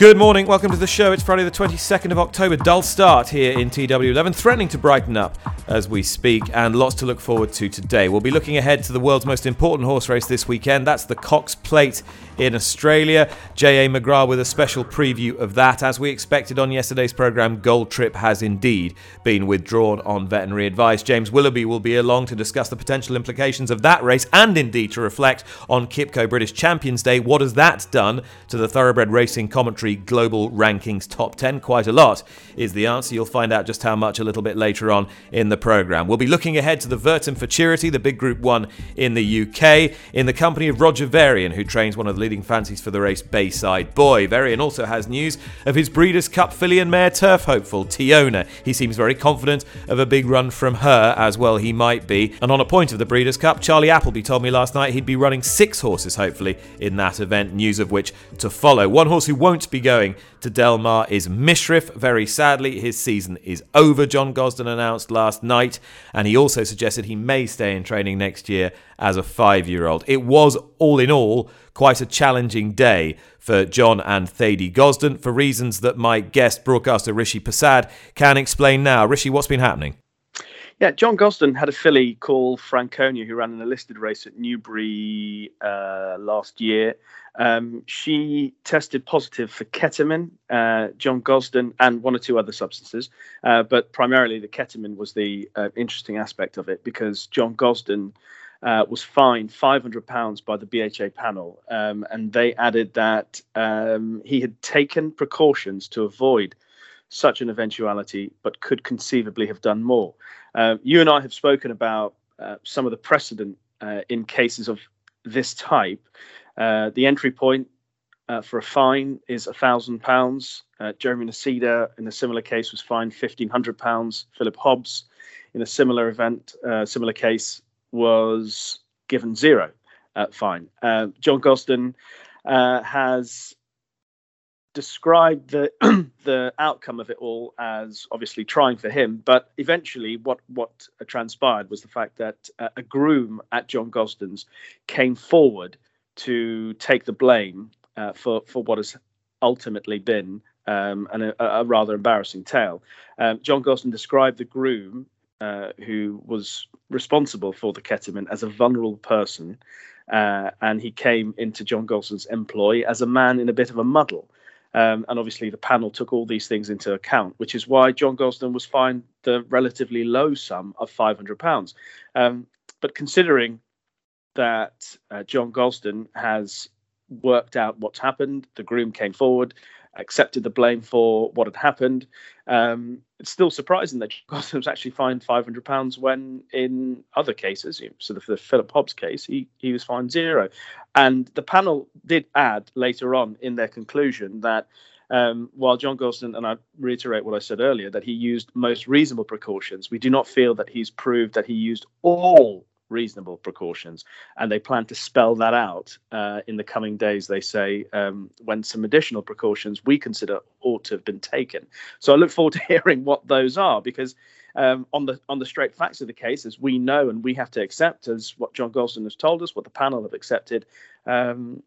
Good morning, welcome to the show. It's Friday, the 22nd of October. Dull start here in TW11, threatening to brighten up as we speak, and lots to look forward to today. We'll be looking ahead to the world's most important horse race this weekend. That's the Cox Plate in Australia. J.A. McGrath with a special preview of that. As we expected on yesterday's programme, Gold Trip has indeed been withdrawn on veterinary advice. James Willoughby will be along to discuss the potential implications of that race and indeed to reflect on QIPCO British Champions Day. What has that done to the thoroughbred racing commentary global rankings top 10? Quite a lot is the answer. You'll find out just how much a little bit later on in the programme. We'll be looking ahead to the Vertem Futurity, the big Group 1 in the UK, in the company of Roger Varian, who trains one of the leading fancies for the race Bayside Boy. Varian also has news of his Breeders' Cup filly and mare turf hopeful, Teona. He seems very confident of a big run from her, as well he might be. And on a point of the Breeders' Cup, Charlie Appleby told me last night he'd be running six horses, hopefully, in that event, news of which to follow. One horse who won't be going to Del Mar is Mishriff. Very sadly, his season is over, John Gosden announced last night, and he also suggested he may stay in training next year as a five year old. It was, all in all, quite a challenging day for John and Thady Gosden for reasons that my guest broadcaster Rishi Persad can explain now. Rishi, what's been happening? Yeah, John Gosden had a filly called Franconia who ran an listed race at Newbury uh, last year. Um, she tested positive for ketamine, uh, John Gosden, and one or two other substances. Uh, but primarily, the ketamine was the uh, interesting aspect of it because John Gosden uh, was fined £500 by the BHA panel. Um, and they added that um, he had taken precautions to avoid such an eventuality, but could conceivably have done more. Uh, you and I have spoken about uh, some of the precedent uh, in cases of this type. Uh, the entry point uh, for a fine is £1,000. Jeremy Noseda, in a similar case, was fined £1,500. Philip Hobbs, in a similar event, similar case, was given zero uh, fine. Uh, John Gosden uh, has described the the outcome of it all as obviously trying for him, but eventually, what what transpired was the fact that uh, a groom at John Gosden's came forward to take the blame uh, for for what has ultimately been um, an, a, a, rather embarrassing tale. Um, John Gosden described the groom uh, who was responsible for the ketamine as a vulnerable person. Uh, and he came into John Gosden's employ as a man in a bit of a muddle. Um, and obviously, the panel took all these things into account, which is why John Gosden was fined the relatively low sum of £500. Um, but considering that uh, John Gosden has worked out what's happened, the groom came forward, accepted the blame for what had happened. Um, it's still surprising that was actually fined five hundred pounds when in other cases, so the, the Philip Hobbs case, he he was fined zero. And the panel did add later on in their conclusion that. Um, while John Gosden, and I reiterate what I said earlier, that he used most reasonable precautions, we do not feel that he's proved that he used all reasonable precautions. And they plan to spell that out uh, in the coming days, they say, um, when some additional precautions we consider ought to have been taken. So I look forward to hearing what those are because. Um, on the on the straight facts of the case, as we know and we have to accept, as what John Gosden has told us, what the panel have accepted, um,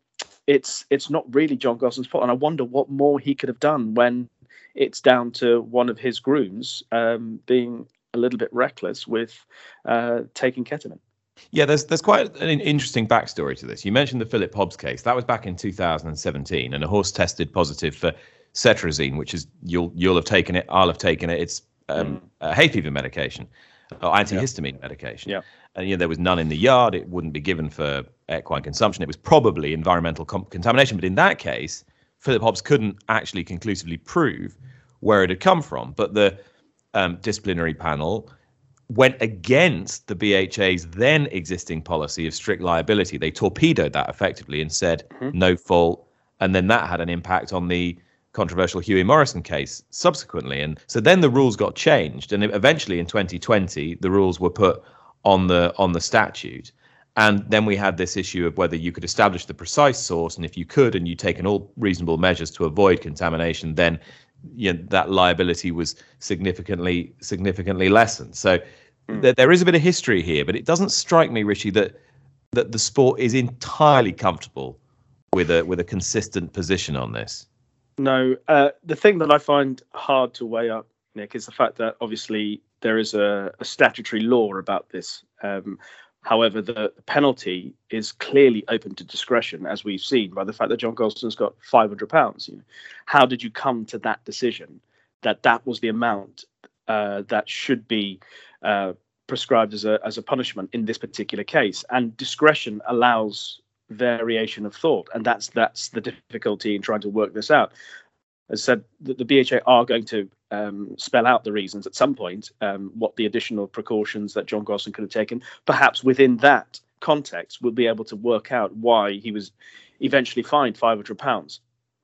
it's it's not really John Gosden's fault. And I wonder what more he could have done when it's down to one of his grooms um, being a little bit reckless with uh, taking ketamine. Yeah, there's there's quite an interesting backstory to this. You mentioned the Philip Hobbs case. That was back in 2017, and a horse tested positive for cetirizine, which is you'll you'll have taken it, I'll have taken it. It's um, mm. a hay fever medication or antihistamine medication. Yeah. And you know, there was none in the yard. It wouldn't be given for equine consumption. It was probably environmental com- contamination. But in that case, Philip Hobbs couldn't actually conclusively prove where it had come from. But the um, disciplinary panel went against the BHA's then existing policy of strict liability. They torpedoed that effectively and said mm-hmm. no fault, and then that had an impact on the controversial Hughie Morrison case subsequently. And so then the rules got changed, and eventually in 2020 the rules were put on the on the statute. And then we had this issue of whether you could establish the precise source, and if you could, and you'd taken all reasonable measures to avoid contamination, then you know, that liability was significantly significantly lessened. So mm. there, there is a bit of history here, but it doesn't strike me, Rishi, that that the sport is entirely comfortable with a with a consistent position on this. No, uh, the thing that I find hard to weigh up, Nick, is the fact that obviously there is a, a statutory law about this. Um, however, the, penalty is clearly open to discretion, as we've seen by the fact that John Gosden's got five hundred pounds. You know, how did you come to that decision that that was the amount uh, that should be uh, prescribed as a as a punishment in this particular case? And discretion allows variation of thought, and that's that's the difficulty in trying to work this out. As said, the, the BHA are going to um, spell out the reasons at some point, um, what the additional precautions that John Gosden could have taken. Perhaps within that context, we'll be able to work out why he was eventually fined five hundred pounds.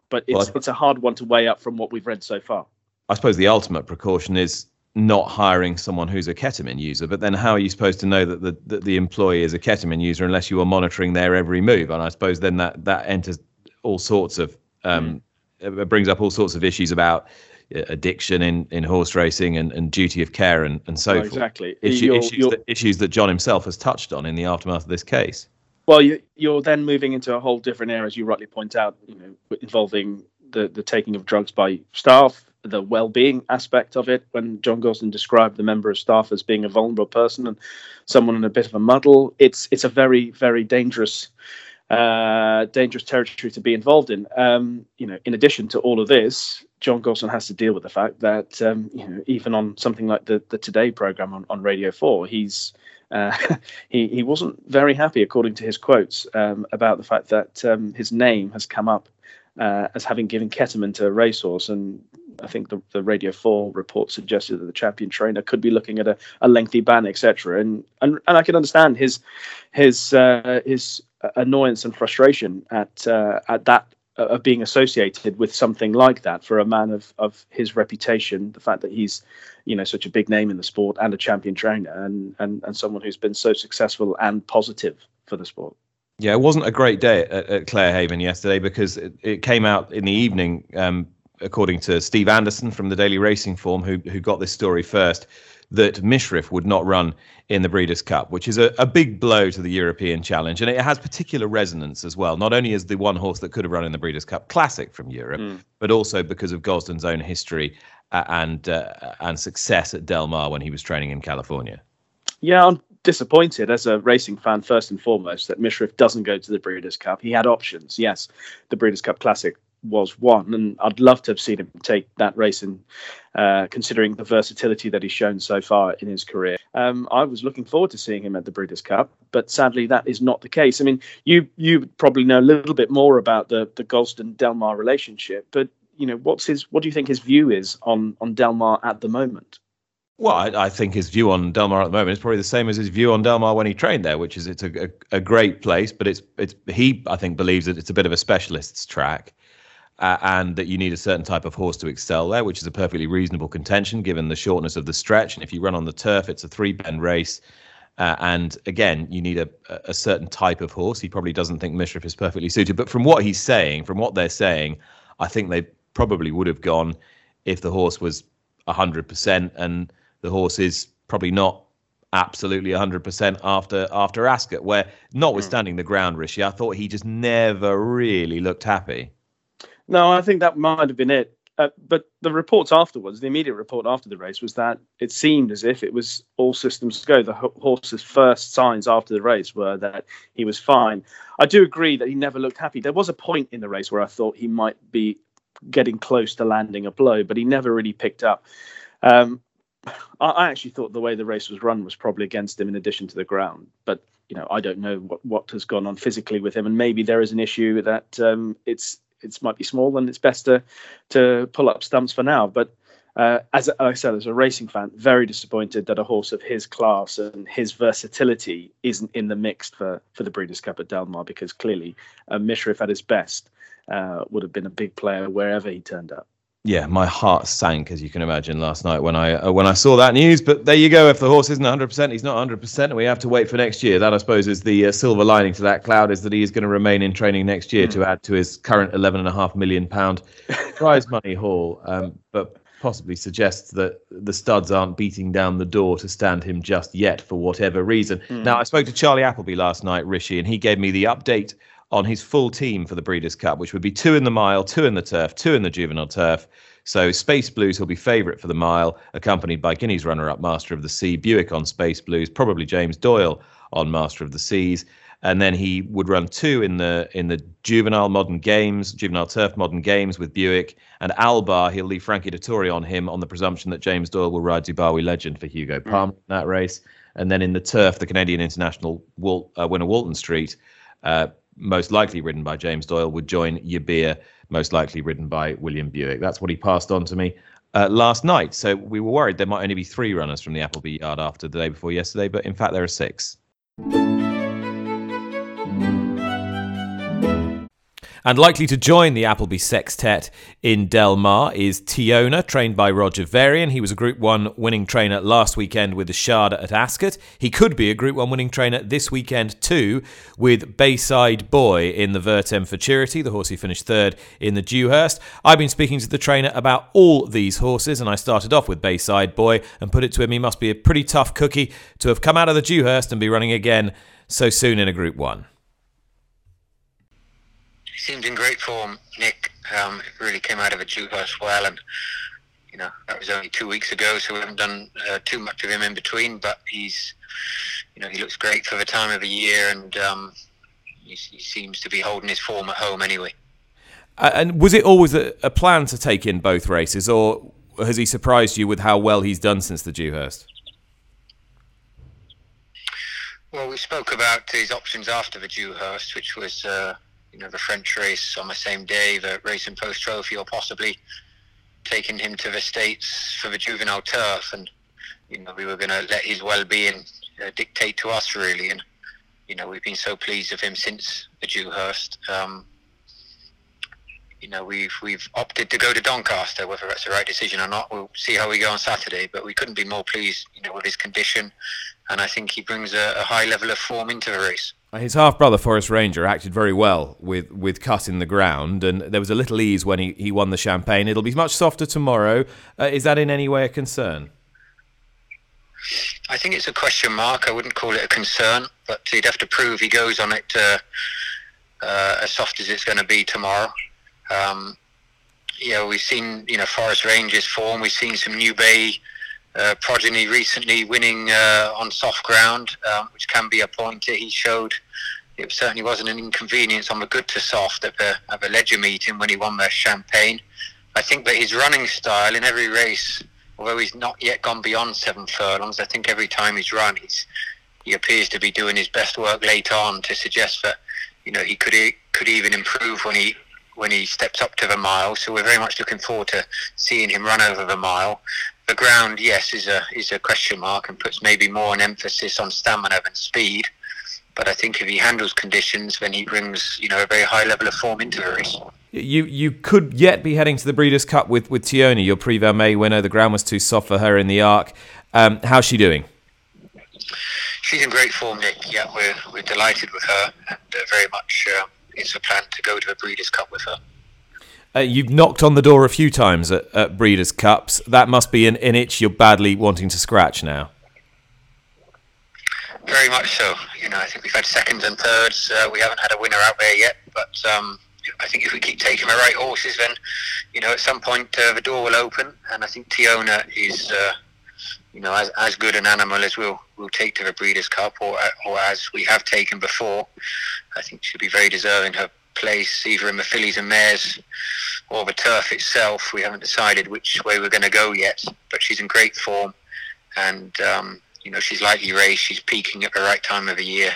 But it's well, it's a hard one to weigh up from what we've read so far. I suppose the ultimate precaution is not hiring someone who's a ketamine user. But then, how are you supposed to know that the that the employee is a ketamine user unless you are monitoring their every move? And I suppose then that that enters all sorts of um, mm. brings up all sorts of issues about addiction in, in horse racing and, and duty of care and, and so oh, forth. Exactly. Issue, you're, issues, you're, that, issues that John himself has touched on in the aftermath of this case. Well, you, you're then moving into a whole different area, as you rightly point out, you know, involving the, the taking of drugs by staff, the well-being aspect of it when John Gosden described the member of staff as being a vulnerable person and someone in a bit of a muddle. It's it's a very very dangerous uh, dangerous territory to be involved in. Um, you know, in addition to all of this, John Gosden has to deal with the fact that um, you know even on something like the the Today program on, on Radio Four, he's uh, he he wasn't very happy, according to his quotes, um, about the fact that um, his name has come up uh, as having given ketamine to a racehorse. And I think the, the Radio 4 report suggested that the champion trainer could be looking at a, a lengthy ban, etc. And, and and I can understand his his uh, his annoyance and frustration at uh, at that uh, of being associated with something like that for a man of of his reputation, the fact that he's you know such a big name in the sport and a champion trainer and and and someone who's been so successful and positive for the sport. Yeah, it wasn't a great day at, at Clarehaven yesterday because it, it, came out in the evening, um, according to Steve Anderson from the Daily Racing Form, who who got this story first, that Mishriff would not run in the Breeders' Cup, which is a, a big blow to the European Challenge, and it has particular resonance as well. Not only as the one horse that could have run in the Breeders' Cup Classic from Europe, mm. but also because of Gosden's own history uh, and uh, and success at Del Mar when he was training in California. Yeah, I'm disappointed as a racing fan first and foremost that Mishriff doesn't go to the Breeders' Cup. He had options. Yes, the Breeders' Cup Classic was one, and I'd love to have seen him take that race. And uh, considering the versatility that he's shown so far in his career, um, I was looking forward to seeing him at the Breeders' Cup. But sadly, that is not the case. I mean, you you probably know a little bit more about the the Gosden Delmar relationship, but you know, what's his what do you think his view is on on Delmar at the moment? Well, I, I, think his view on Delmar at the moment is probably the same as his view on Delmar when he trained there, which is it's a, a, a great place, but it's it's he I think believes that it's a bit of a specialist's track, uh, and that you need a certain type of horse to excel there, which is a perfectly reasonable contention given the shortness of the stretch. And if you run on the turf, it's a three bend race. Uh, and again, you need a, a certain type of horse. He probably doesn't think Mishriff is perfectly suited. But from what he's saying, from what they're saying, I think they probably would have gone if the horse was 100% and the horse is probably not absolutely 100% after after Ascot, where notwithstanding mm. the ground, Rishi, I thought he just never really looked happy. No, I think that might have been it. Uh, but the reports afterwards, the immediate report after the race, was that it seemed as if it was all systems go. The horse's first signs after the race were that he was fine. I do agree that he never looked happy. There was a point in the race where I thought he might be getting close to landing a blow, but he never really picked up. Um, I actually thought the way the race was run was probably against him in addition to the ground. But you know, I don't know what, what has gone on physically with him, and maybe there is an issue that um, it's it's might be small and it's best to to pull up stumps for now. But uh, as I said, as a racing fan, very disappointed that a horse of his class and his versatility isn't in the mix for, for the Breeders' Cup at Del Mar because clearly uh, Mishriff at his best uh, would have been a big player wherever he turned up yeah, my heart sank as you can imagine last night when I uh, when I saw that news. But there you go. If the horse isn't 100, percent he's not 100, percent and we have to wait for next year. That I suppose is the uh, silver lining to that cloud is that he is going to remain in training next year mm. to add to his current 11 and a half million pound prize money haul. Um, but possibly suggests that the studs aren't beating down the door to stand him just yet for whatever reason. Mm. Now I spoke to Charlie Appleby last night, Rishi, and he gave me the update on his full team for the Breeders' Cup, which would be two in the mile, two in the turf, two in the juvenile turf. So Space Blues will be favourite for the mile, accompanied by Guinea's runner-up Master of the Sea, Buick on Space Blues, probably James Doyle on Master of the Seas, and then he would run two in the in the juvenile modern games, juvenile turf modern games with Buick and Albahr. He'll leave Frankie Dettori on him on the presumption that James Doyle will ride Dubawi Legend for Hugo Palmer mm. in that race. And then in the turf, the Canadian International Wal- uh, winner Walton Street. Uh, most likely ridden by James Doyle, would join Yibir, most likely ridden by William Buick. That's what he passed on to me uh, last night. So we were worried there might only be three runners from the Appleby yard after the day before yesterday, but in fact there are six. And likely to join the Appleby Sextet in Del Mar is Teona, trained by Roger Varian. He was a Group 1 winning trainer last weekend with Eshaada at Ascot. He could be a Group 1 winning trainer this weekend too with Bayside Boy in the Vertem Futurity, the horse who finished third in the Dewhurst. I've been speaking to the trainer about all these horses and I started off with Bayside Boy and put it to him he must be a pretty tough cookie to have come out of the Dewhurst and be running again so soon in a Group 1 seemed in great form, Nick. Um, really came out of a Dewhurst well, and you know that was only two weeks ago, so we haven't done uh, too much of him in between. But he's, you know, he looks great for the time of the year, and um, he, he, seems to be holding his form at home anyway. Uh, and was it always a, a, plan to take in both races, or has he surprised you with how well he's done since the Dewhurst? Well, we spoke about his options after the Dewhurst, which was. Uh, you know, the French race on the same day, the Racing Post Trophy, or possibly taking him to the States for the juvenile turf. And, you know, we were going to let his well-being uh, dictate to us, really. And, you know, we've been so pleased with him since the Dewhurst. Um, you know, we've we've opted to go to Doncaster. Whether that's the right decision or not, we'll see how we go on Saturday. But we couldn't be more pleased, you know, with his condition, and I think he brings a, a high level of form into the race. His half brother Forest Ranger acted very well with, with cut in the ground, and there was a little ease when he, he won the champagne. It'll be much softer tomorrow. Uh, is that in any way a concern? I think it's a question mark. I wouldn't call it a concern, but he'd have to prove he goes on it uh, uh, as soft as it's going to be tomorrow. Um, know, we've seen you know Forest Rangers form. We've seen some New Bay uh, progeny recently winning uh, on soft ground, um, which can be a point. He showed it certainly wasn't an inconvenience on the good to soft at the, at the Leger meeting when he won the Champagne. I think that his running style in every race, although he's not yet gone beyond seven furlongs, I think every time he's run, he's, he appears to be doing his best work late on to suggest that you know he could could even improve when he when he steps up to the mile. So we're very much looking forward to seeing him run over the mile. The ground, yes, is a is a question mark and puts maybe more an emphasis on stamina than speed. But I think if he handles conditions, then he brings you know a very high level of form into the race. You you could yet be heading to the Breeders' Cup with with Teona, your Prix May winner. The ground was too soft for her in the Arc. Um, how's she doing? She's in great form, Nick. Yeah, we're we're delighted with her and uh, very much. Uh, it's a plan to go to a Breeders' Cup with her. Uh, you've knocked on the door a few times at, at Breeders' Cups. That must be an, an, itch you're badly wanting to scratch now. Very much so. You know, I think we've had seconds and thirds. Uh, we haven't had a winner out there yet, but um, I think if we keep taking the right horses, then you know, at some point uh, the door will open. And I think Teona is, uh, you know, as, as good an animal as we'll we'll take to the Breeders' Cup, or or as we have taken before. I think she'll be very deserving her place either in the fillies and mares or the turf itself. We haven't decided which way we're going to go yet, but she's in great form, and um, you know she's lightly raced. She's peaking at the right time of the year.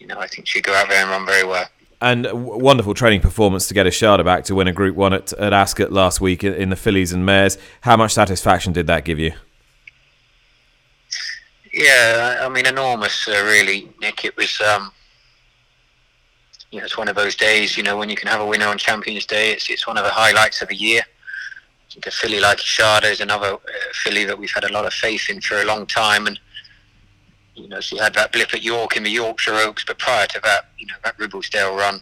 You know, I think she'll go out there and run very well. and wonderful training performance to get Eshaada back to win a Group One at, at Ascot last week in the fillies and mares. How much satisfaction did that give you? Yeah, I mean, enormous, uh, really, Nick. It was, um, you know, it's one of those days, you know, when you can have a winner on Champions Day. It's it's one of the highlights of the year. A filly like Eshaada is another uh, filly that we've had a lot of faith in for a long time, and you know, she had that blip at York in the Yorkshire Oaks, but prior to that, you know, that Ribblesdale run,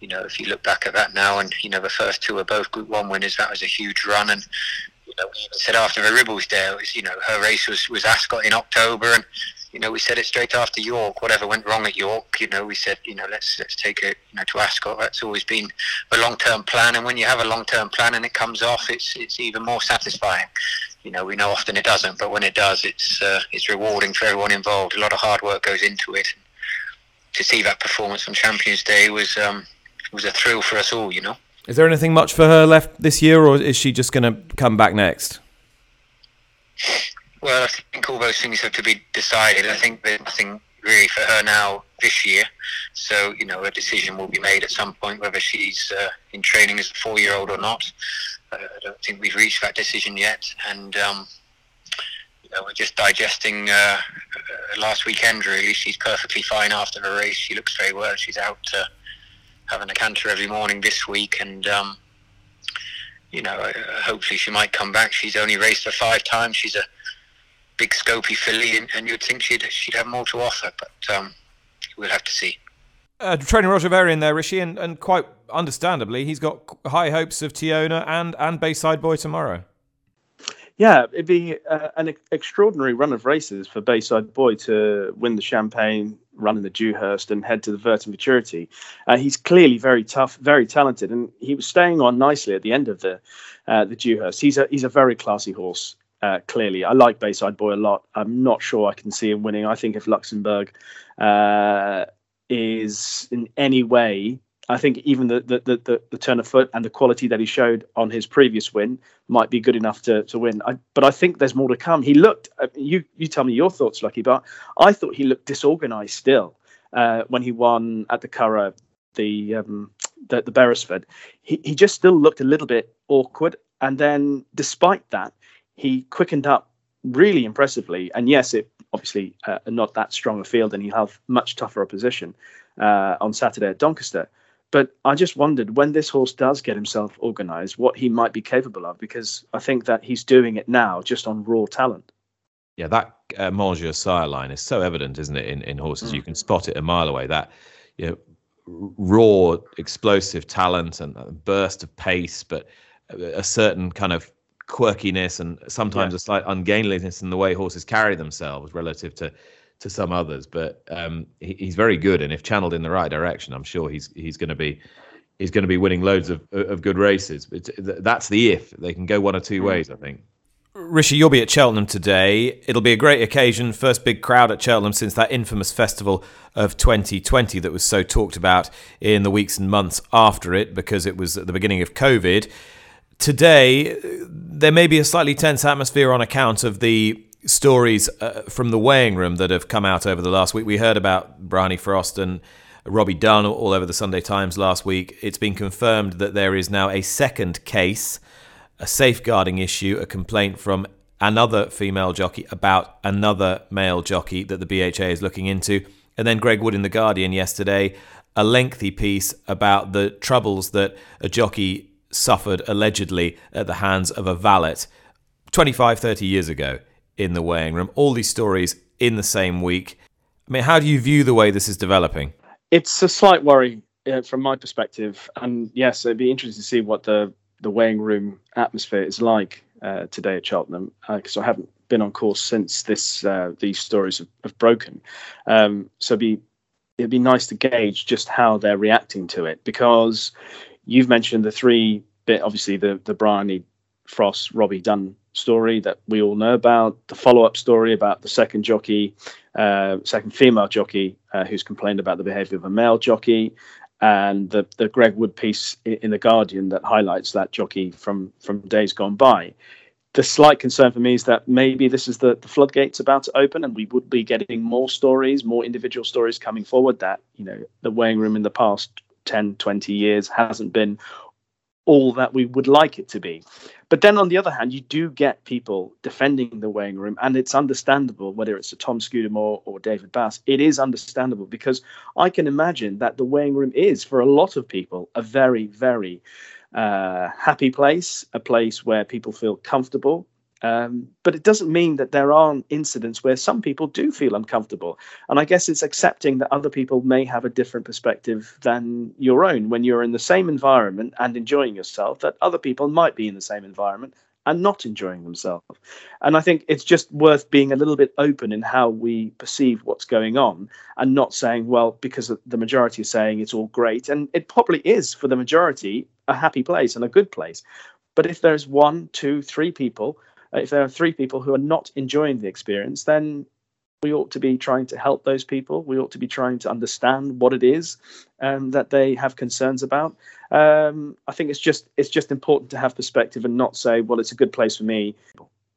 you know, if you look back at that now, and you know, the first two are both Group One winners, that was a huge run, and you know, we even said after the Ribblesdale, was, you know, her race was was Ascot in October, and you know, we said it straight after York. Whatever went wrong at York, you know, we said, you know, let's let's take it, you know, to Ascot. That's always been a long-term plan, and when you have a long-term plan and it comes off, it's it's even more satisfying you know, we know often it doesn't, but when it does, it's uh, it's rewarding for everyone involved. A lot of hard work goes into it. To see that performance on Champions Day was um, was a thrill for us all. You know. Is there anything much for her left this year, or is she just going to come back next? Well, I think all those things have to be decided. I think there's nothing really for her now this year. So, you know, a decision will be made at some point whether she's uh, in training as a four year old or not. Uh, I don't think we've reached that decision yet. And, um, you know, we're just digesting uh, uh last weekend, really. She's perfectly fine after the race. She looks very well. She's out uh, having a canter every morning this week. And, um, you know, uh, hopefully she might come back. She's only raced her five times. She's a big scopy filly, and, and, you'd think she'd she'd have more to offer, but um, we'll have to see. Uh, training Roger Varian there, Rishi, and, and quite understandably, he's got high hopes of Teona and and Bayside Boy tomorrow. Yeah, it'd be uh, an extraordinary run of races for Bayside Boy to win the Champagne, run in the Dewhurst, and head to the Vertem Futurity. Uh, he's clearly very tough, very talented, and he was staying on nicely at the end of the uh, the Dewhurst. He's a he's a very classy horse. Uh, clearly, I like Bayside Boy a lot. I'm not sure I can see him winning. I think if Luxembourg uh, is in any way, I think even the, the the, the turn of foot and the quality that he showed on his previous win might be good enough to to win. I, but I think there's more to come. He looked. Uh, you you tell me your thoughts, Lucky, but I thought he looked disorganised still uh, when he won at the Curragh, the um, the, the Beresford. He he just still looked a little bit awkward. And then, despite that, he quickened up really impressively. And yes, it obviously uh, not that strong a field, and he'll have much tougher opposition uh, on Saturday at Doncaster. But I just wondered when this horse does get himself organised, what he might be capable of, because I think that he's doing it now just on raw talent. Yeah, that uh, Montjeu sire line is so evident, isn't it? In, in horses, mm. you can spot it a mile away. That you know, raw, explosive talent and burst of pace, but a certain kind of quirkiness and sometimes yeah. a slight ungainliness in the way horses carry themselves relative to to some others. But um, he, he's very good, and if channeled in the right direction, I'm sure he's he's going to be he's going to be winning loads of of good races. But that's the if they can go one or two mm. ways, I think. Rishi, you'll be at Cheltenham today. It'll be a great occasion. First big crowd at Cheltenham since that infamous festival of 2020 that was so talked about in the weeks and months after it because it was at the beginning of COVID today there may be a slightly tense atmosphere on account of the stories uh, from the weighing room that have come out over the last week. We heard about Bryony Frost and Robbie Dunne all over the Sunday Times last week. It's been confirmed that there is now a second case, a safeguarding issue, a complaint from another female jockey about another male jockey that the BHA is looking into. And then Greg Wood in The Guardian yesterday, a lengthy piece about the troubles that a jockey suffered allegedly at the hands of a valet 25, 30 years ago in the weighing room. All these stories in the same week. I mean, how do you view the way this is developing? It's a slight worry uh, from my perspective. And yes, it'd be interesting to see what the, the weighing room atmosphere is like uh, today at Cheltenham, because uh, I haven't been on course since this uh, these stories have, have broken. Um, so it'd be it'd be nice to gauge just how they're reacting to it because You've mentioned the three bit, obviously the the Bryony Frost Robbie Dunne story that we all know about, the follow up story about the second jockey, uh, second female jockey uh, who's complained about the behaviour of a male jockey, and the the Greg Wood piece in the Guardian that highlights that jockey from from days gone by. The slight concern for me is that maybe this is the, the floodgates about to open, and we would be getting more stories, more individual stories coming forward. That you know, the weighing room in the past 10, 20 years hasn't been all that we would like it to be. But then on the other hand, you do get people defending the weighing room, and it's understandable whether it's a Tom Scudamore or David Bass. It is understandable because I can imagine that the weighing room is, for a lot of people, a very, very uh, happy place, a place where people feel comfortable, um, but it doesn't mean that there aren't incidents where some people do feel uncomfortable. And I guess it's accepting that other people may have a different perspective than your own when you're in the same environment and enjoying yourself, that other people might be in the same environment and not enjoying themselves. And I think it's just worth being a little bit open in how we perceive what's going on and not saying, well, because the majority is saying it's all great. And it probably is for the majority a happy place and a good place. But if there's one, two, three people if there are three people who are not enjoying the experience, then we ought to be trying to help those people. We ought to be trying to understand what it is um, that they have concerns about. Um, I think it's just it's just important to have perspective and not say, well, it's a good place for me.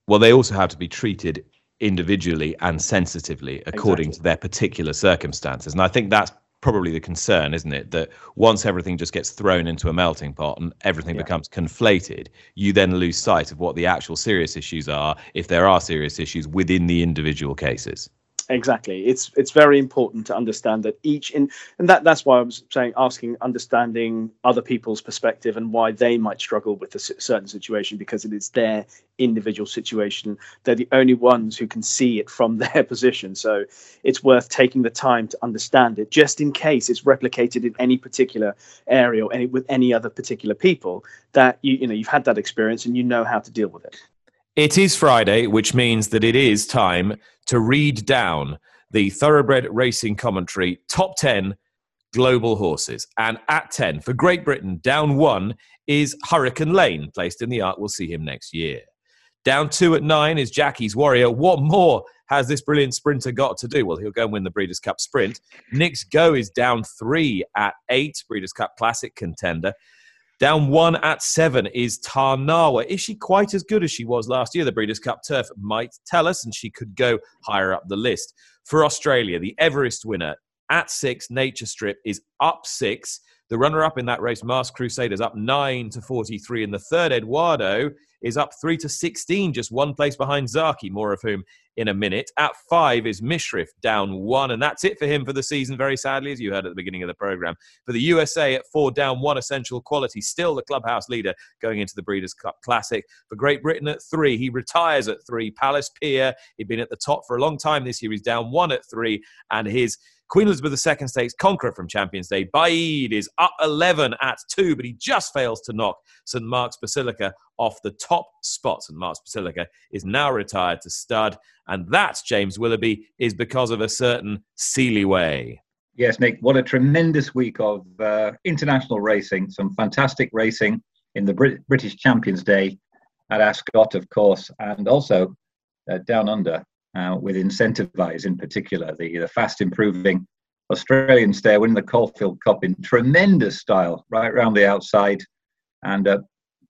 Well, they also have to be treated individually and sensitively according exactly. to their particular circumstances, and I think that's probably the concern, isn't it? That once everything just gets thrown into a melting pot and everything yeah. becomes conflated, you then lose sight of what the actual serious issues are, if there are serious issues within the individual cases exactly. It's it's very important to understand that each in and that that's why i was saying asking understanding other people's perspective and why they might struggle with a certain situation because it is their individual situation. They're the only ones who can see it from their position. So it's worth taking the time to understand it just in case it's replicated in any particular area or any with any other particular people that you you know you've had that experience and you know how to deal with it. It is Friday, which means that it is time to read down the Thoroughbred Racing Commentary Top 10 Global Horses. And at 10, for Great Britain, down one is Hurricane Lane, placed in the Arc. We'll see him next year. Down two at nine is Jackie's Warrior. What more has this brilliant sprinter got to do? Well, he'll go and win the Breeders' Cup Sprint. Knicks Go is down three at eight, Breeders' Cup Classic contender. Down one at seven is Tarnawa. Is she quite as good as she was last year? The Breeders' Cup turf might tell us, and she could go higher up the list. For Australia, the Everest winner at six, Nature Strip, is up six. The runner up in that race, Masked Crusaders, up 9 to 43. And the third, Eduardo, is up 3 to 16, just one place behind Zaaki, more of whom in a minute. At 5 is Mishriff, down 1. And that's it for him for the season, very sadly, as you heard at the beginning of the programme. For the USA, at 4, down 1, Essential Quality, still the clubhouse leader going into the Breeders' Cup Classic. For Great Britain at 3, he retires at 3. Palace Pier, he'd been at the top for a long time this year. He's down 1 at 3. And his Queen Elizabeth II Stakes conqueror from Champions Day, Baaeed, is up 11 at 2, but he just fails to knock St Mark's Basilica off the top spot. St Mark's Basilica is now retired to stud, and that, James Willoughby, is because of a certain Sealy Yes, Nick, what a tremendous week of uh, international racing. Some fantastic racing in the Brit- British Champions Day at Ascot, of course, and also uh, down under uh, with Incentivise in particular, the, the fast improving Australian stayer winning the Caulfield Cup in tremendous style right around the outside and uh,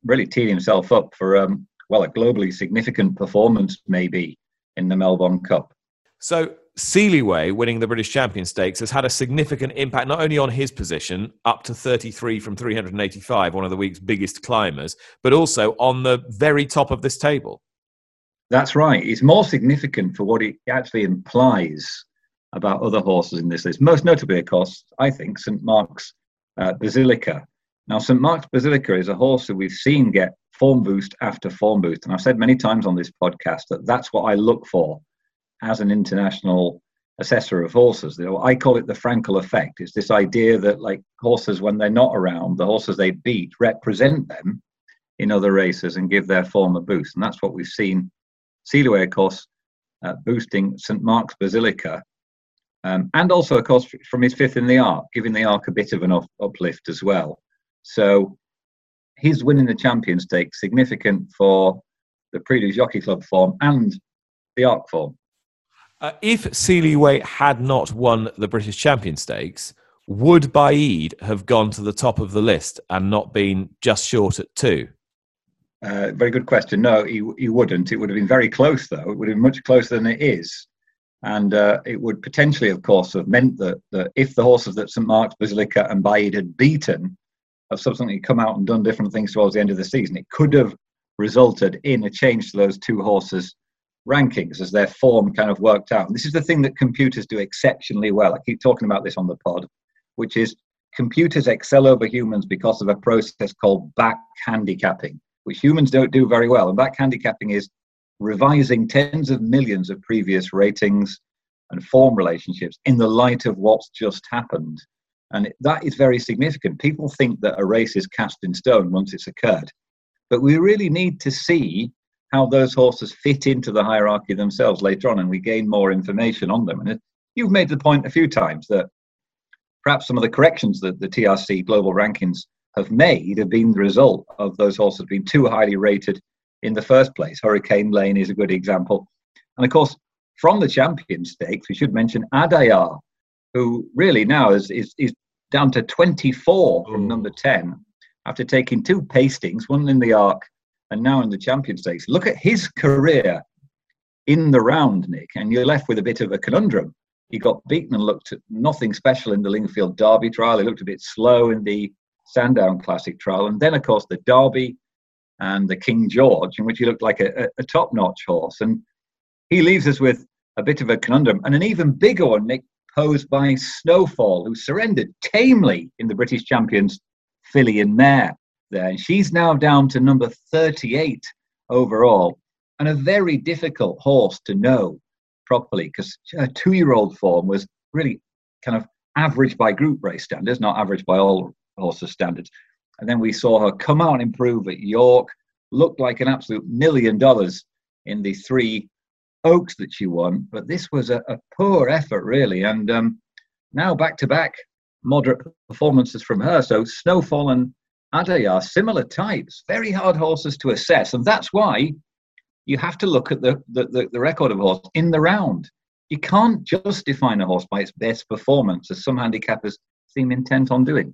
really teeing himself up for, um, well, a globally significant performance maybe in the Melbourne Cup. So Sealiway winning the British Champion Stakes has had a significant impact not only on his position, up to 33 from 385, one of the week's biggest climbers, but also on the very top of this table. That's right. It's more significant for what it actually implies about other horses in this list. Most notably, of course, I think St Mark's uh, Basilica. Now, St Mark's Basilica is a horse that we've seen get form boost after form boost, and I've said many times on this podcast that that's what I look for as an international assessor of horses. I call it the Frankel effect. It's this idea that, like horses, when they're not around, the horses they beat represent them in other races and give their form a boost, and that's what we've seen Sealiway, of course, uh, boosting St Mark's Basilica, um, and also, of course, from his fifth in the Arc, giving the Arc a bit of an up- uplift as well. So his winning the champion stake significant for the Prix Jockey Club form and the Arc form. Uh, if Sealiway had not won the British Champion Stakes, would Baaeed have gone to the top of the list and not been just short at two? Uh, very good question. No, he, he wouldn't. It would have been very close, though. It would have been much closer than it is. And uh, it would potentially, of course, have meant that, that if the horses that St Mark's Basilica and Baaeed had beaten have subsequently come out and done different things towards the end of the season, it could have resulted in a change to those two horses' rankings as their form kind of worked out. And this is the thing that computers do exceptionally well. I keep talking about this on the pod, which is computers excel over humans because of a process called back handicapping, which humans don't do very well. And back handicapping is revising tens of millions of previous ratings and form relationships in the light of what's just happened. And that is very significant. People think that a race is cast in stone once it's occurred. But we really need to see how those horses fit into the hierarchy themselves later on, and we gain more information on them. And you've made the point a few times that perhaps some of the corrections that the TRC global rankings have made have been the result of those horses being too highly rated in the first place. Hurricane Lane is a good example. And of course, from the champion stakes, we should mention Adayar, who really now is, is, is down to 24 from number 10 after taking two pastings, one in the Arc and now in the champion stakes. Look at his career in the round, Nick, and you're left with a bit of a conundrum. He got beaten and looked nothing special in the Lingfield Derby trial. He looked a bit slow in the Sandown Classic trial. And then, of course, the Derby and the King George, in which he looked like a, a top notch horse. And he leaves us with a bit of a conundrum and an even bigger one, Nick, posed by Snowfall, who surrendered tamely in the British Champions filly and mare there. And she's now down to number 38 overall, and a very difficult horse to know properly because her two year old form was really kind of average by group race standards, not average by all horses' standards. And then we saw her come out and improve at York, looked like an absolute million dollars in the three Oaks that she won. But this was a, a poor effort, really. And um, now back to back moderate performances from her. So Snowfall and Adayar similar types, very hard horses to assess. And that's why you have to look at the, the, the, the record of a horse in the round. You can't just define a horse by its best performance, as some handicappers seem intent on doing.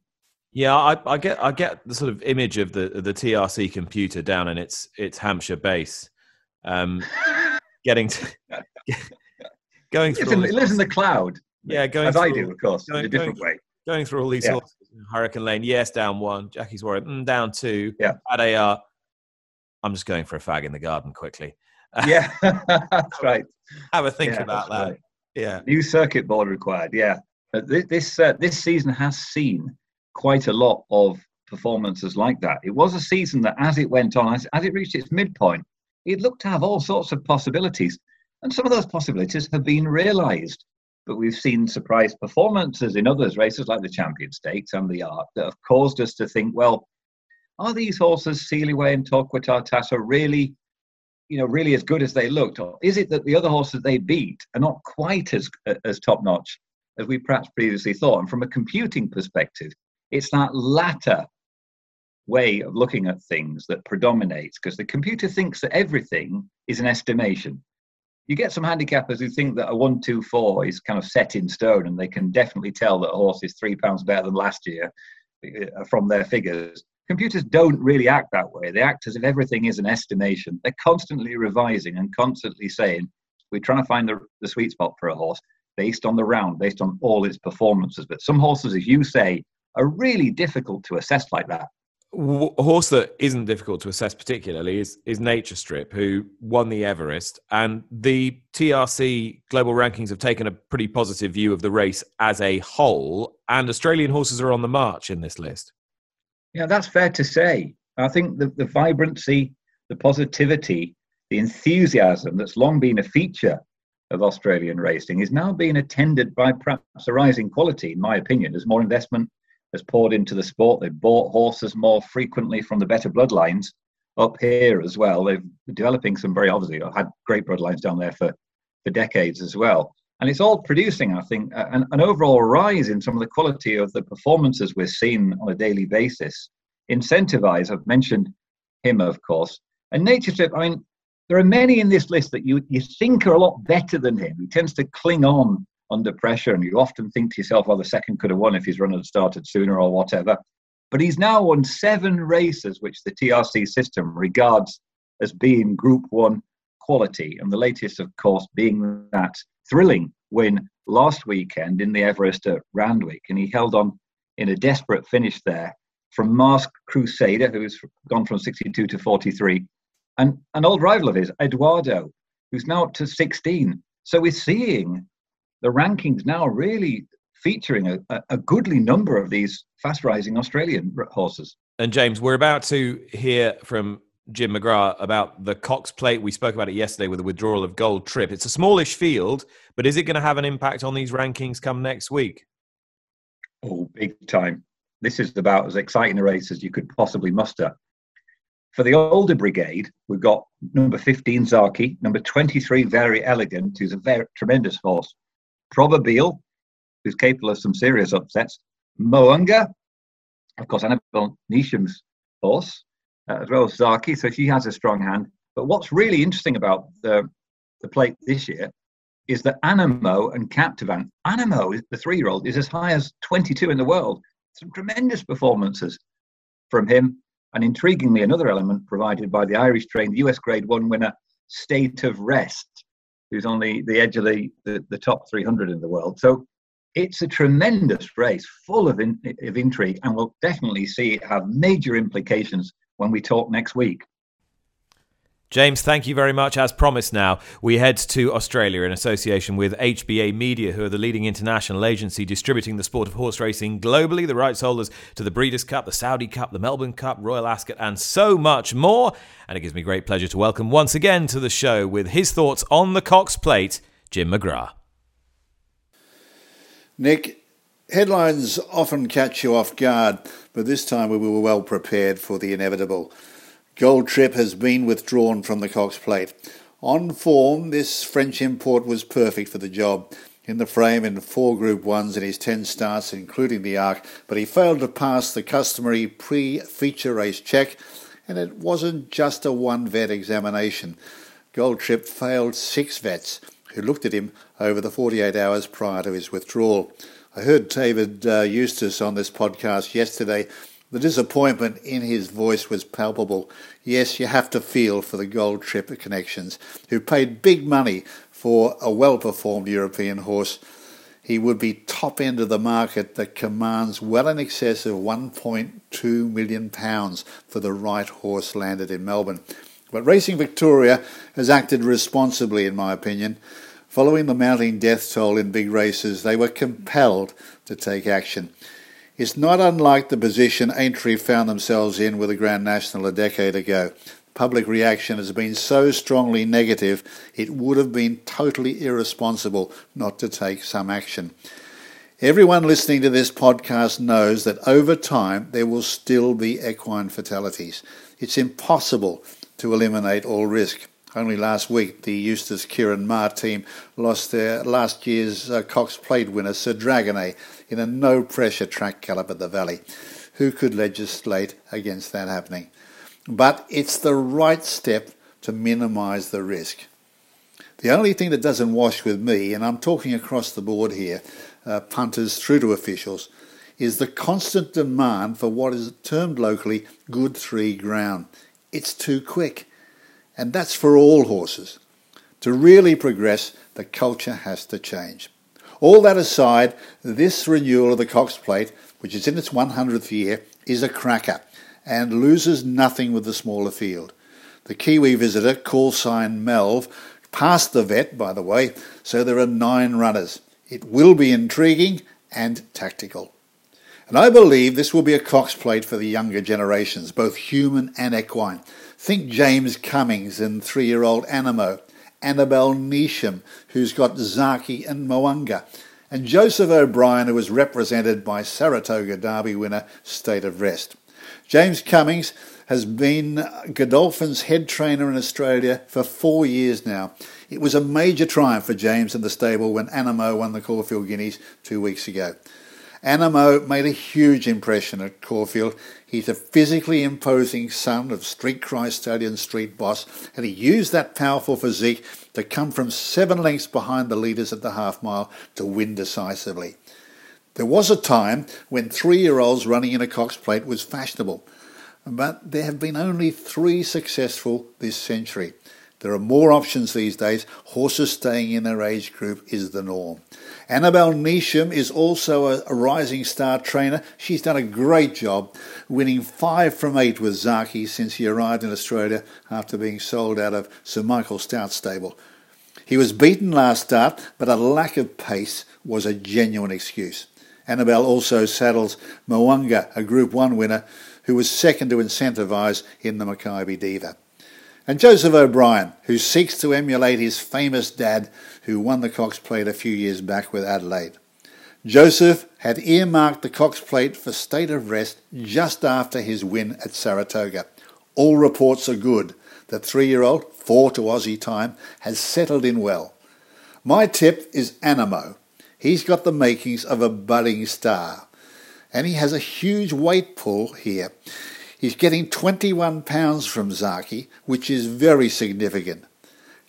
Yeah, I, I, get I get the sort of image of the the TRC computer down in its its Hampshire base, um, getting to going through. It lives in the cloud. Yeah, going as through, I do, of course, going, in a different going, way. Going through all these yeah. horses. Hurricane Lane, yes, down one. Jackie's worried, mm, down two. Yeah. At a, I'm just going for a fag in the garden quickly. yeah, that's right. Have a think yeah, about that. Right. Yeah. New circuit board required. Yeah. This this, uh, this season has seen quite a lot of performances like that. It was a season that, as it went on, as, as it reached its midpoint, it looked to have all sorts of possibilities. And some of those possibilities have been realised. But we've seen surprise performances in others, races like the Champion Stakes and the Arc, that have caused us to think, well, are these horses, Sealiway and Torquator Tasso, really, you know, really as good as they looked? Or is it that the other horses they beat are not quite as, as top notch as we perhaps previously thought? And from a computing perspective, it's that latter way of looking at things that predominates because the computer thinks that everything is an estimation. You get some handicappers who think that a one, two, four is kind of set in stone and they can definitely tell that a horse is three pounds better than last year uh, from their figures. Computers don't really act that way. They act as if everything is an estimation. They're constantly revising and constantly saying, we're trying to find the, the sweet spot for a horse based on the round, based on all its performances. But some horses, as you say, are really difficult to assess like that. A horse that isn't difficult to assess particularly is, is Nature Strip, who won the Everest. And the TRC global rankings have taken a pretty positive view of the race as a whole. And Australian horses are on the march in this list. Yeah, that's fair to say. I think the, the vibrancy, the positivity, the enthusiasm that's long been a feature of Australian racing is now being attended by perhaps a rising quality, in my opinion, as more investment has poured into the sport. They've bought horses more frequently from the better bloodlines up here as well. They've developing some very obviously had great bloodlines down there for, for decades as well. And it's all producing, I think, an, an overall rise in some of the quality of the performances we're seeing on a daily basis. Incentivise, I've mentioned him, of course. And Nature Strip, I mean, there are many in this list that you, you think are a lot better than him. He tends to cling on under pressure, and you often think to yourself, well, the second could have won if his run had started sooner or whatever. But he's now won seven races, which the TRC system regards as being Group One quality, and the latest, of course, being that thrilling win last weekend in the Everest at Randwick, and he held on in a desperate finish there from Masked Crusader, who's gone from 62 to 43, and an old rival of his, Eduardo, who's now up to 16. So we're seeing the rankings now really featuring a, a goodly number of these fast rising Australian horses. And James, we're about to hear from Jim McGrath about the Cox Plate. We spoke about it yesterday with the withdrawal of Gold Trip. It's a smallish field, but is it going to have an impact on these rankings come next week? Oh, big time. This is about as exciting a race as you could possibly muster. For the older brigade, we've got number 15, Zaaki, number 23, Verry Elleegant, who's a very tremendous horse, Probabeel, who's capable of some serious upsets, Mo'unga, of course, Annabel Neasham's horse, uh, as well as Zaaki, so she has a strong hand. But what's really interesting about the, the plate this year is that Anamoe and Captivant, Anamoe, the three year old, is as high as 22 in the world. Some tremendous performances from him. And intriguingly, another element provided by the Irish trained US Grade 1 winner, State of Rest, who's on the, the edge of the, the, the top 300 in the world. So it's a tremendous race, full of, in, of intrigue, and we'll definitely see it have major implications when we talk next week. James, thank you very much. As promised, now we head to Australia in association with HBA Media, who are the leading international agency distributing the sport of horse racing globally, the rights holders to the Breeders' Cup, the Saudi Cup, the Melbourne Cup, Royal Ascot, and so much more. And it gives me great pleasure to welcome once again to the show with his thoughts on the Cox Plate, Jim McGrath. Nick, headlines often catch you off guard, but this time we were well prepared for the inevitable. Gold Trip has been withdrawn from the Cox Plate. On form, this French import was perfect for the job. In the frame in four Group 1s in his 10 starts, including the Arc, but he failed to pass the customary pre feature race check, and it wasn't just a one vet examination. Gold Trip failed six vets who looked at him over the 48 hours prior to his withdrawal. I heard David uh, Eustace on this podcast yesterday. The disappointment in his voice was palpable. Yes, you have to feel for the Gold Trip connections, who paid big money for a well performed European horse. He would be top end of the market that commands well in excess of £1.2 million for the right horse landed in Melbourne. But Racing Victoria has acted responsibly, in my opinion. Following the mounting death toll in big races, they were compelled to take action. It's not unlike the position Aintree found themselves in with the Grand National a decade ago. Public reaction has been so strongly negative, it would have been totally irresponsible not to take some action. Everyone listening to this podcast knows that over time there will still be equine fatalities. It's impossible to eliminate all risk. Only last week, the Eustace Ciaran Maher team lost their last year's uh, Cox Plate winner, Sir Dragonet, in a no pressure track gallop at the Valley. Who could legislate against that happening? But it's the right step to minimise the risk. The only thing that doesn't wash with me, and I'm talking across the board here, uh, punters through to officials, is the constant demand for what is termed locally good three ground. It's too quick. And that's for all horses. To really progress, the culture has to change. All that aside, this renewal of the Cox Plate, which is in its 100th year, is a cracker and loses nothing with the smaller field. The Kiwi visitor, Callsign Mav, passed the vet, by the way, so there are nine runners. It will be intriguing and tactical. And I believe this will be a Cox Plate for the younger generations, both human and equine. Think James Cummings and three year old Anamoe, Annabel Neasham, who's got Zaaki and Mo'unga, and Joseph O'Brien, who was represented by Saratoga Derby winner State of Rest. James Cummings has been Godolphin's head trainer in Australia for four years now. It was a major triumph for James and the stable when Animo won the Caulfield Guineas two weeks ago. Anamoe made a huge impression at Caulfield. He's a physically imposing son of Street Cry Stallion Street Boss, and he used that powerful physique to come from seven lengths behind the leaders at the half mile to win decisively. There was a time when three year olds running in a Cox plate was fashionable, but there have been only three successful this century. There are more options these days. Horses staying in their age group is the norm. Annabel Neasham is also a, rising star trainer. She's done a great job, winning five from eight with Zaaki since he arrived in Australia after being sold out of Sir Michael Stoute's stable. He was beaten last start, but a lack of pace was a genuine excuse. Annabel also saddles Mo'unga, a Group 1 winner, who was second to Incentivise in the Makybe Diva. And Joseph O'Brien, who seeks to emulate his famous dad who won the Cox Plate a few years back with Adelaide. Joseph had earmarked the Cox Plate for State of Rest just after his win at Saratoga. All reports are good. The three year old, four to Aussie time, has settled in well. My tip is Anamoe. He's got the makings of a budding star. And he has a huge weight pull here. He's getting 21 pounds from Zaaki, which is very significant.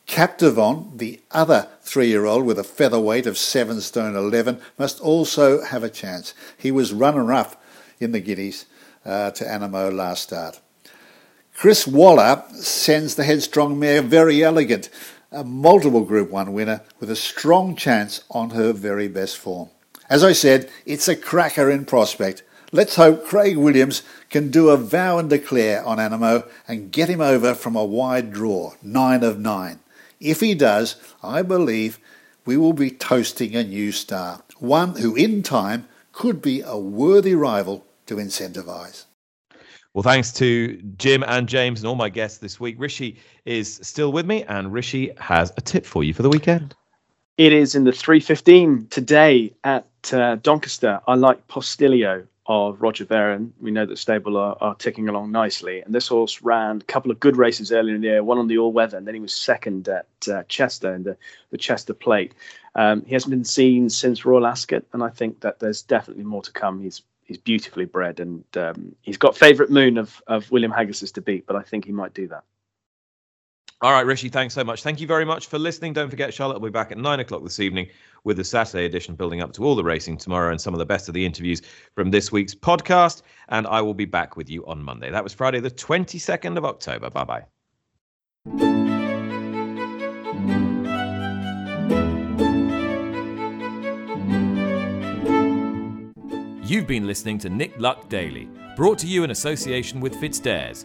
Captivant, the other three year old with a featherweight of 7 stone 11, must also have a chance. He was runner up in the Guineas uh, to Anamoe last start. Chris Waller sends the headstrong mare Verry Elleegant, a multiple Group 1 winner with a strong chance on her very best form. As I said, it's a cracker in prospect. Let's hope Craig Williams can do a vow and declare on Anamoe and get him over from a wide draw, nine of nine. If he does, I believe we will be toasting a new star, one who in time could be a worthy rival to Incentivise. Well, thanks to Jim and James and all my guests this week. Rishi is still with me, and Rishi has a tip for you for the weekend. It is in the 315 today at uh, Doncaster. I like Postileo of Roger Varian. We know that stable are, are, ticking along nicely. And this horse ran a couple of good races earlier in the year, one on the all weather, and then he was second at uh, Chester in the, the Chester Plate. Um, he hasn't been seen since Royal Ascot, and I think that there's definitely more to come. He's he's beautifully bred, and um, he's got favourite moon of, of William Haggas's to beat, but I think he might do that. All right, Rishi, thanks so much. Thank you very much for listening. Don't forget, Charlotte will be back at nine o'clock this evening with the Saturday edition building up to all the racing tomorrow and some of the best of the interviews from this week's podcast. And I will be back with you on Monday. That was Friday, the 22nd of October. Bye bye. You've been listening to Nick Luck Daily, brought to you in association with FitzDares,